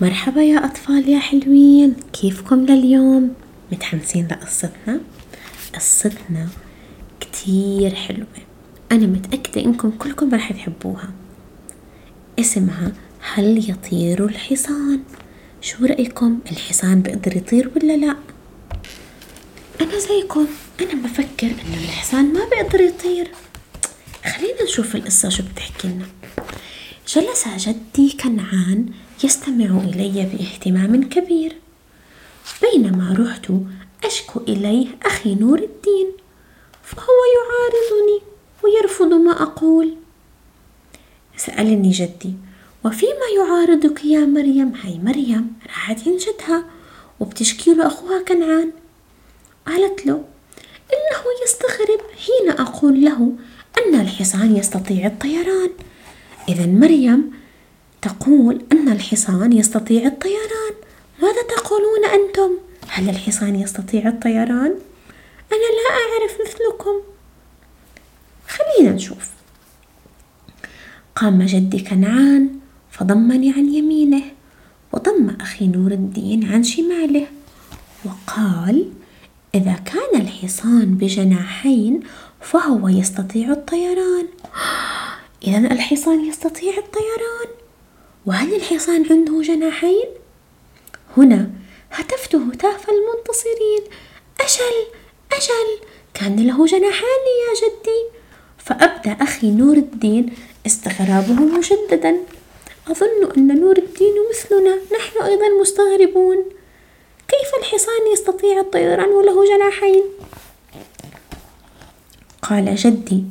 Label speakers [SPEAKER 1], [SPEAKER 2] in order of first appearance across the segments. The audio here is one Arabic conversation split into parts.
[SPEAKER 1] مرحبا يا أطفال يا حلوين كيفكم لليوم؟ متحمسين لقصتنا؟ قصتنا كتير حلوة أنا متأكدة إنكم كلكم راح تحبوها اسمها هل يطير الحصان؟ شو رأيكم؟ الحصان بيقدر يطير ولا لا؟ أنا زيكم أنا بفكر إنه الحصان ما بيقدر يطير خلينا نشوف القصة شو بتحكي لنا جلس جدي كنعان يستمع إلي باهتمام كبير. بينما رحت أشكو إليه أخي نور الدين فهو يعارضني ويرفض ما أقول. سألني جدي وفيما يعارضك يا مريم؟ هاي مريم راحت جدها وبتشكي له أخوها كنعان. قالت له إنه يستغرب حين أقول له أن الحصان يستطيع الطيران. إذا مريم تقول أن الحصان يستطيع الطيران ماذا تقولون أنتم؟ هل الحصان يستطيع الطيران؟ أنا لا أعرف مثلكم خلينا نشوف قام جدي كنعان فضمني عن يمينه وضم أخي نور الدين عن شماله وقال إذا كان الحصان بجناحين فهو يستطيع الطيران إذا الحصان يستطيع الطيران. وهل الحصان عنده جناحين؟ هنا هتفت هتاف المنتصرين. أجل أجل كان له جناحان يا جدي. فأبدى أخي نور الدين استغرابه مجددا أظن أن نور الدين مثلنا نحن أيضا مستغربون. كيف الحصان يستطيع الطيران وله جناحين؟ قال جدي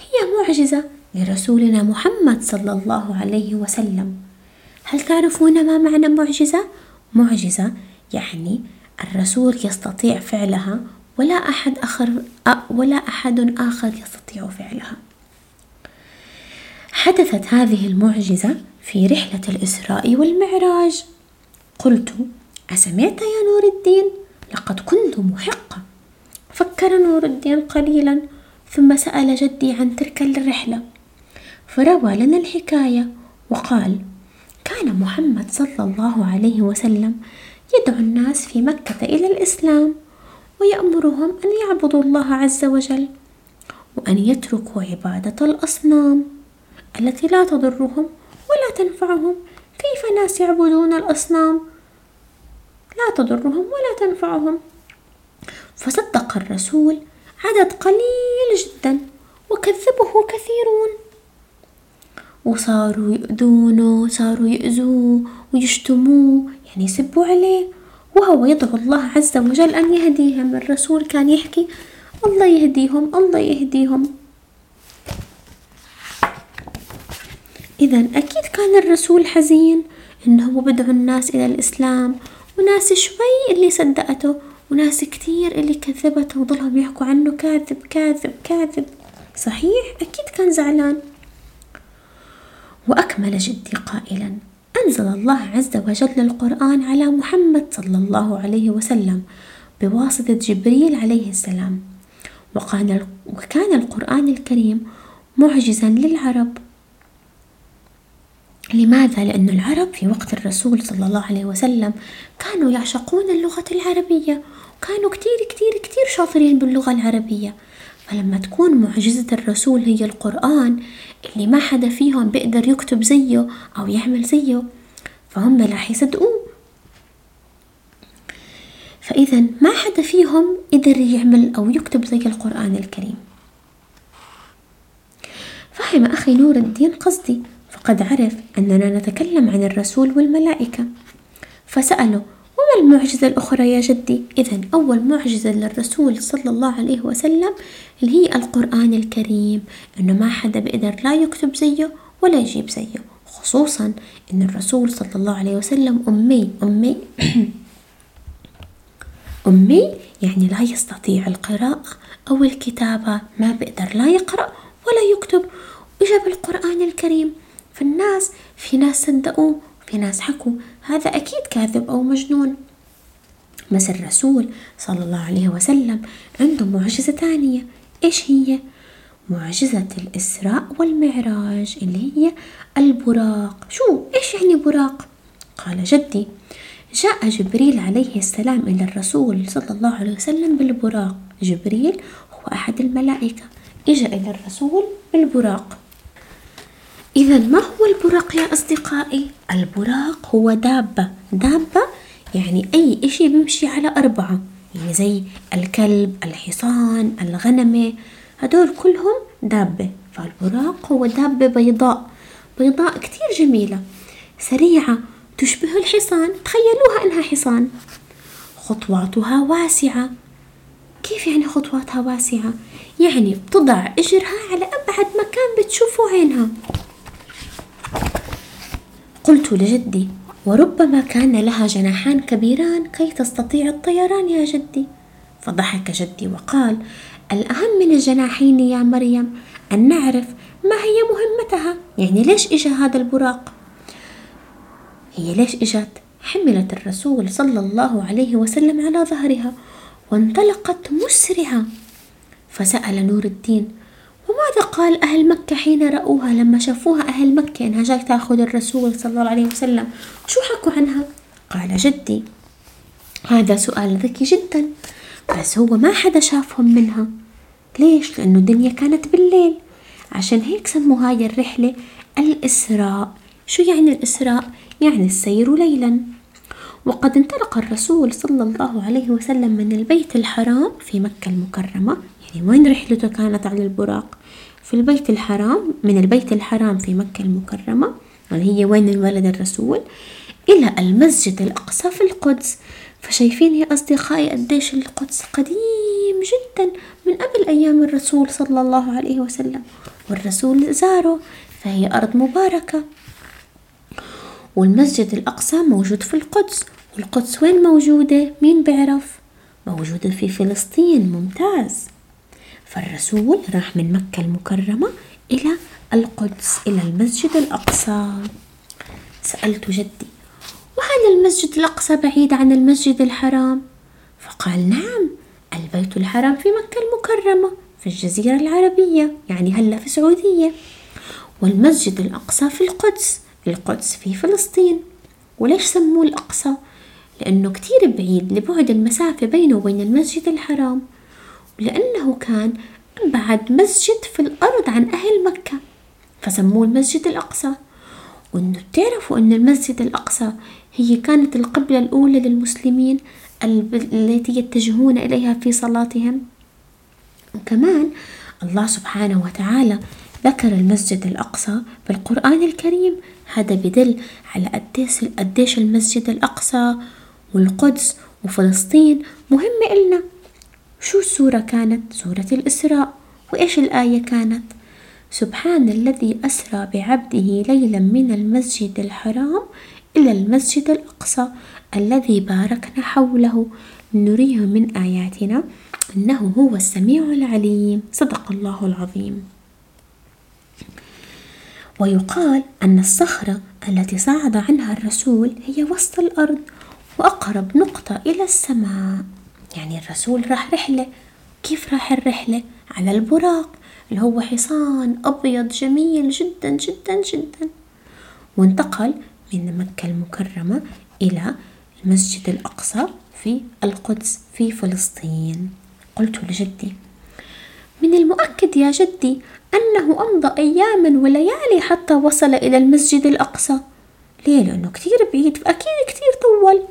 [SPEAKER 1] هي معجزة. لرسولنا محمد صلى الله عليه وسلم هل تعرفون ما معنى معجزة؟ معجزة يعني الرسول يستطيع فعلها ولا أحد آخر ولا أحد آخر يستطيع فعلها. حدثت هذه المعجزة في رحلة الإسراء والمعراج. قلت: أسمعت يا نور الدين؟ لقد كنت محقة. فكر نور الدين قليلا ثم سأل جدي عن تلك الرحلة فروى لنا الحكاية. وقال كان محمد صلى الله عليه وسلم يدعو الناس في مكة إلى الإسلام ويأمرهم أن يعبدوا الله عز وجل وأن يتركوا عبادة الأصنام التي لا تضرهم ولا تنفعهم. كيف ناس يعبدون الأصنام؟ لا تضرهم ولا تنفعهم. فصدق الرسول عدد قليل جدا وكذبه كثيرون. وصاروا يؤذونه صاروا يؤذوه ويشتموه. يعني يسبوا عليه. وهو يدعو الله عز وجل أن يهديهم. الرسول كان يحكي الله يهديهم الله يهديهم. إذا أكيد كان الرسول حزين إنه بدعو الناس إلى الإسلام. وناس شوي اللي صدقته وناس كتير اللي كذبته وظلهم يحكوا عنه كاذب كاذب كاذب. صحيح؟ أكيد كان زعلان. وأكمل جدي قائلا أنزل الله عز وجل القرآن على محمد صلى الله عليه وسلم بواسطة جبريل عليه السلام. وكان وكان القرآن الكريم معجزا للعرب. لماذا؟ لأن العرب في وقت الرسول صلى الله عليه وسلم كانوا يعشقون اللغة العربية وكانوا كتير كتير كتير شاطرين باللغة العربية. فلما تكون معجزة الرسول هي القرآن اللي ما حدا فيهم بيقدر يكتب زيه أو يعمل زيه فهم راح يصدقوه. فإذا ما حدا فيهم قدر يعمل أو يكتب زي القرآن الكريم. فهم أخي نور الدين قصدي فقد عرف أننا نتكلم عن الرسول والملائكة. فسأله المعجزة الأخرى يا جدي؟ إذا أول معجزة للرسول صلى الله عليه وسلم اللي هي القرآن الكريم إنه ما حدا بيقدر لا يكتب زيه ولا يجيب زيه. خصوصا إن الرسول صلى الله عليه وسلم أمي أمي أمي يعني لا يستطيع القراءة أو الكتابة ما بيقدر لا يقرأ ولا يكتب. وجاب القرآن الكريم. فالناس في ناس صدقوه في ناس حكوا هذا أكيد كاذب أو مجنون. بس الرسول صلى الله عليه وسلم عنده معجزة ثانية. إيش هي؟ معجزة الإسراء والمعراج اللي هي البراق. شو؟ إيش يعني براق؟ قال جدي جاء جبريل عليه السلام إلى الرسول صلى الله عليه وسلم بالبراق. جبريل هو أحد الملائكة. إجا إلى الرسول بالبراق. إذا ما هو البراق يا أصدقائي؟ البراق هو دابة. دابة يعني أي إشي بيمشي على أربعة. يعني زي الكلب الحصان الغنمة. هدول كلهم دابة. فالبراق هو دابة بيضاء. بيضاء كتير جميلة. سريعة. تشبه الحصان. تخيلوها إنها حصان. خطواتها واسعة. كيف يعني خطواتها واسعة؟ يعني بتضع إجرها على أبعد مكان بتشوفه عينها. قلت لجدي وربما كان لها جناحان كبيران كي تستطيع الطيران يا جدي. فضحك جدي وقال الأهم من الجناحين يا مريم أن نعرف ما هي مهمتها يعني ليش إجا هذا البراق؟ هي ليش إجت؟ حملت الرسول صلى الله عليه وسلم على ظهرها وانطلقت مسرعة. فسأل نور الدين وماذا قال أهل مكة حين رأوها لما شافوها أهل مكة إنها جاي تأخذ الرسول صلى الله عليه وسلم. شو حكوا عنها؟ قال جدي هذا سؤال ذكي جدا بس هو ما حدا شافهم منها. ليش؟ لأنه الدنيا كانت بالليل. عشان هيك سموا هاي الرحلة الإسراء. شو يعني الإسراء؟ يعني السير ليلا. وقد انطلق الرسول صلى الله عليه وسلم من البيت الحرام في مكة المكرمة. يعني وين رحلته كانت على البراق؟ في البيت الحرام من البيت الحرام في مكة المكرمة اللي هي وين انولد الرسول إلى المسجد الأقصى في القدس. فشايفين يا أصدقائي قديش القدس قديم جدا من قبل أيام الرسول صلى الله عليه وسلم. والرسول زاره فهي أرض مباركة. والمسجد الأقصى موجود في القدس. والقدس وين موجودة؟ مين بيعرف؟ موجودة في فلسطين ممتاز. فالرسول راح من مكة المكرمة إلى القدس إلى المسجد الأقصى سألت جدي وهل المسجد الأقصى بعيد عن المسجد الحرام؟ فقال نعم البيت الحرام في مكة المكرمة في الجزيرة العربية يعني هلأ في السعودية والمسجد الأقصى في القدس القدس في فلسطين وليش سموه الأقصى؟ لأنه كتير بعيد لبعد المسافة بينه وبين المسجد الحرام ولأنه كان أبعد مسجد في الأرض عن أهل مكة فسموه المسجد الأقصى. وإنه تعرفوا أن المسجد الأقصى هي كانت القبلة الأولى للمسلمين التي يتجهون إليها في صلاتهم. وكمان الله سبحانه وتعالى ذكر المسجد الأقصى بالقرآن الكريم. هذا بدل على قديش المسجد الأقصى والقدس وفلسطين مهمة إلنا. شو السورة كانت؟ سورة الإسراء. وإيش الآية كانت؟ سبحان الذي أسرى بعبده ليلا من المسجد الحرام إلى المسجد الأقصى الذي باركنا حوله. لنريه من آياتنا إنه هو السميع العليم. صدق الله العظيم. ويقال أن الصخرة التي صعد عنها الرسول هي وسط الأرض وأقرب نقطة إلى السماء. الرسول راح رحلة. كيف راح الرحلة؟ على البراق اللي هو حصان أبيض جميل جدا جدا جدا. وانتقل من مكة المكرمة إلى المسجد الأقصى في القدس في فلسطين. قلت لجدي من المؤكد يا جدي أنه أمضى أياما وليالي حتى وصل إلى المسجد الأقصى. ليه؟ لأنه كثير بعيد. فأكيد كثير طول.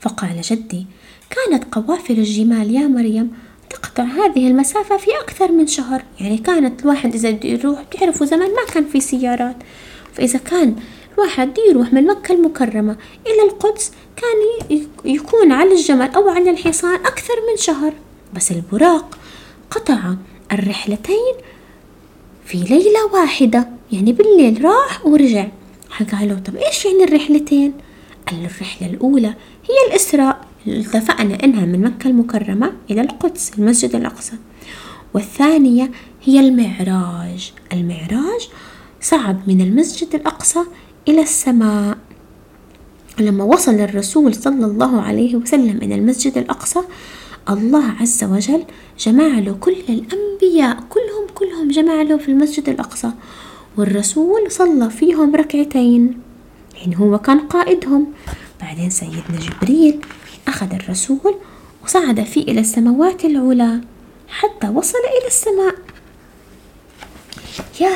[SPEAKER 1] فقال جدي كانت قوافل الجمال يا مريم تقطع هذه المسافة في أكثر من شهر. يعني كانت الواحد إذا بده يروح تعرفوا زمان ما كان في سيارات. فإذا كان الواحد يروح من مكة المكرمة إلى القدس كان يكون على الجمل أو على الحصان أكثر من شهر. بس البراق قطع الرحلتين في ليلة واحدة. يعني بالليل راح ورجع. قالوا طب إيش يعني الرحلتين؟ الرحلة الأولى هي الإسراء. اتفقنا إنها من مكة المكرمة إلى القدس المسجد الأقصى. والثانية هي المعراج. المعراج صعد من المسجد الأقصى إلى السماء. لما وصل الرسول صلى الله عليه وسلم إلى المسجد الأقصى الله عز وجل جمع له كل الأنبياء كلهم كلهم جمع له في المسجد الأقصى. والرسول صلى فيهم ركعتين. يعني هو كان قائدهم. بعدين سيدنا جبريل أخذ الرسول وصعد فيه إلى السماوات العلى حتى وصل إلى السماء. يا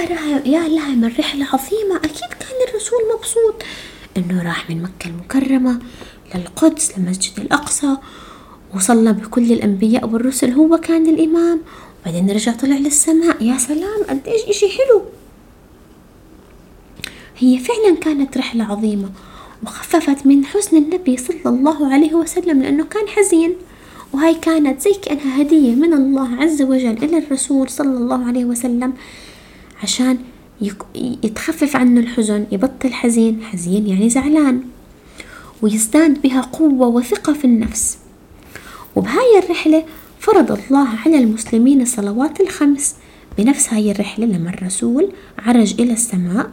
[SPEAKER 1] يا لها من رحلة عظيمة أكيد كان الرسول مبسوط. إنه راح من مكة المكرمة للقدس لمسجد الأقصى. وصلى بكل الأنبياء والرسل هو كان الإمام. وبعدين رجع طلع للسماء. يا سلام قد إيش إشي حلو. هي فعلا كانت رحلة عظيمة وخففت من حزن النبي صلى الله عليه وسلم لأنه كان حزين. وهاي كانت زي كأنها هدية من الله عز وجل إلى الرسول صلى الله عليه وسلم عشان يتخفف عنه الحزن يبطل حزين. حزين يعني زعلان. ويزداد بها قوة وثقة في النفس. وبهاي الرحلة فرض الله على المسلمين الصلوات الخمس. بنفس هاي الرحلة لما الرسول عرج إلى السماء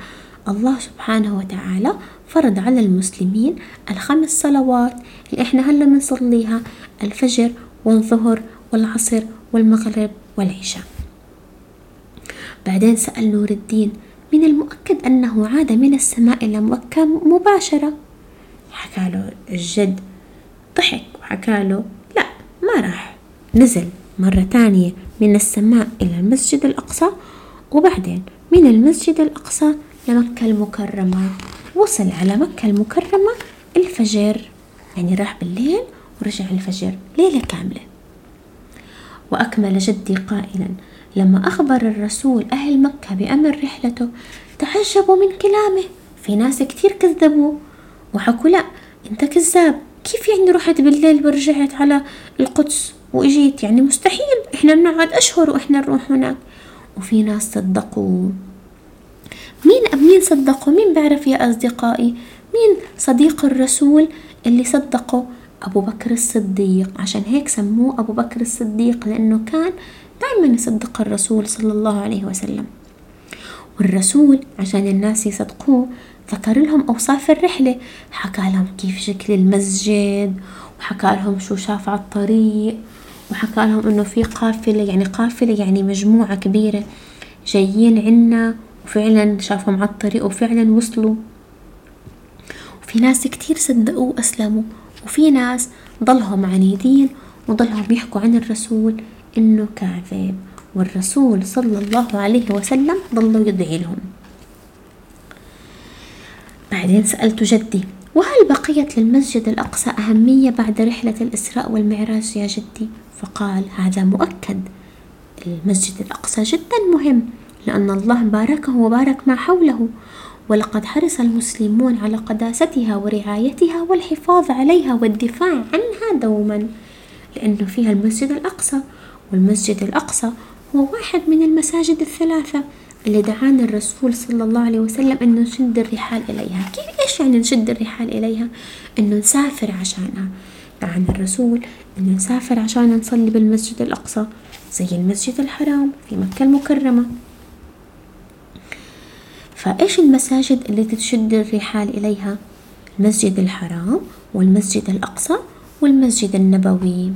[SPEAKER 1] الله سبحانه وتعالى فرض على المسلمين الخمس صلوات اللي إحنا هلا بنصليها الفجر والظهر والعصر والمغرب والعشاء. بعدين سأل نور الدين من المؤكد أنه عاد من السماء إلى مكة مباشرة؟ حكى له الجد. ضحك وحكى له لا ما راح. نزل مرة تانية من السماء إلى المسجد الأقصى وبعدين من المسجد الأقصى لمكة المكرمة. وصل على مكة المكرمة الفجر. يعني راح بالليل ورجع الفجر ليلة كاملة. وأكمل جدي قائلا لما أخبر الرسول أهل مكة بأمر رحلته تعجبوا من كلامه. في ناس كتير كذبوا. وحكوا لا أنت كذاب. كيف يعني رحت بالليل ورجعت على القدس وإجيت؟ يعني مستحيل. إحنا بنقعد أشهر وإحنا نروح هناك. وفي ناس صدقوا. مين مين صدقوا مين بعرف يا أصدقائي؟ مين صديق الرسول اللي صدقه؟ أبو بكر الصديق. عشان هيك سموه أبو بكر الصديق لأنه كان دائما يصدق الرسول صلى الله عليه وسلم. والرسول عشان الناس يصدقوه ذكر لهم أوصاف الرحلة. حكى لهم كيف شكل المسجد وحكى لهم شو شاف على الطريق وحكى لهم إنه في قافلة يعني قافلة يعني مجموعة كبيرة جايين عنا. وفعلا شافهم على الطريق وفعلا وصلوا. وفي ناس كتير صدقوه وأسلموا وفي ناس ضلهم عنيدين وضلهم يحكوا عن الرسول إنه كاذب. والرسول صلى الله عليه وسلم ضلوا يدعي لهم. بعدين سألت جدي وهل بقيت للمسجد الأقصى أهمية بعد رحلة الإسراء والمعراج يا جدي؟ فقال هذا مؤكد. المسجد الأقصى جدا مهم. لأن الله باركه وبارك ما حوله ولقد حرص المسلمون على قداستها ورعايتها والحفاظ عليها والدفاع عنها دوما لأنه فيها المسجد الأقصى والمسجد الأقصى هو واحد من المساجد الثلاثة اللي دعانا الرسول صلى الله عليه وسلم أنه نشد الرحال إليها. كيف إيش يعني نشد الرحال إليها؟ أنه نسافر عشانها. دعانا الرسول أنه نسافر عشان نصلي بالمسجد الأقصى زي المسجد الحرام في مكة المكرمة. فإيش المساجد اللي تشد الرحال إليها؟ المسجد الحرام والمسجد الأقصى والمسجد النبوي.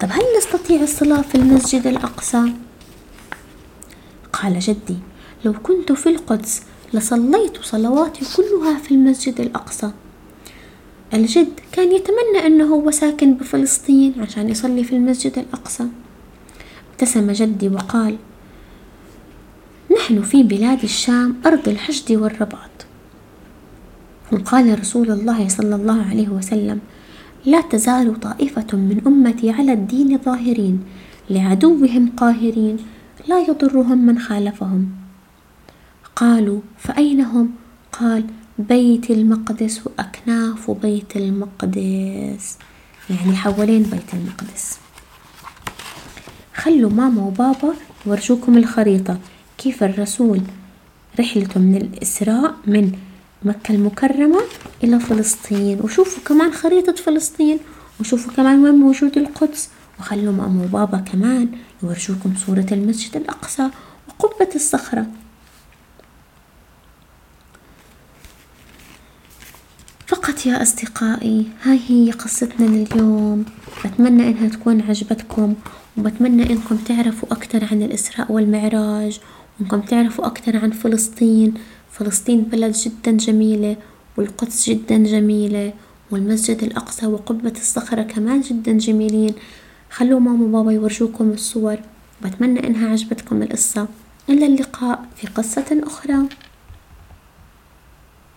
[SPEAKER 1] طب هل نستطيع الصلاة في المسجد الأقصى؟ قال جدي لو كنت في القدس لصليت صلواتي كلها في المسجد الأقصى. الجد كان يتمنى أنه هو ساكن بفلسطين عشان يصلي في المسجد الأقصى. ابتسم جدي وقال نحن في بلاد الشام أرض الحشد والرباط. وقال رسول الله صلى الله عليه وسلم لا تزال طائفة من أمتي على الدين ظاهرين لعدوهم قاهرين لا يضرهم من خالفهم. قالوا فأين هم؟ قال بيت المقدس وأكناف بيت المقدس. يعني حوالين بيت المقدس. خلوا ماما وبابا يورجوكم الخريطة. كيف الرسول رحلته من الإسراء من مكة المكرمة إلى فلسطين؟ وشوفوا كمان خريطة فلسطين وشوفوا كمان وين موجود القدس وخلوا ماما وبابا كمان يورجوكم صورة المسجد الأقصى وقبة الصخرة. فقط يا أصدقائي هاي هي قصتنا لليوم. بتمنى إنها تكون عجبتكم وبتمنى إنكم تعرفوا أكتر عن الإسراء والمعراج. وإنكم تعرفوا أكتر عن فلسطين. فلسطين بلد جدا جميلة والقدس جدا جميلة والمسجد الأقصى وقبة الصخرة كمان جدا جميلين. خلوا ماما وبابا يورجوكم الصور وأتمنى إنها عجبتكم القصة. إلى اللقاء في قصة أخرى.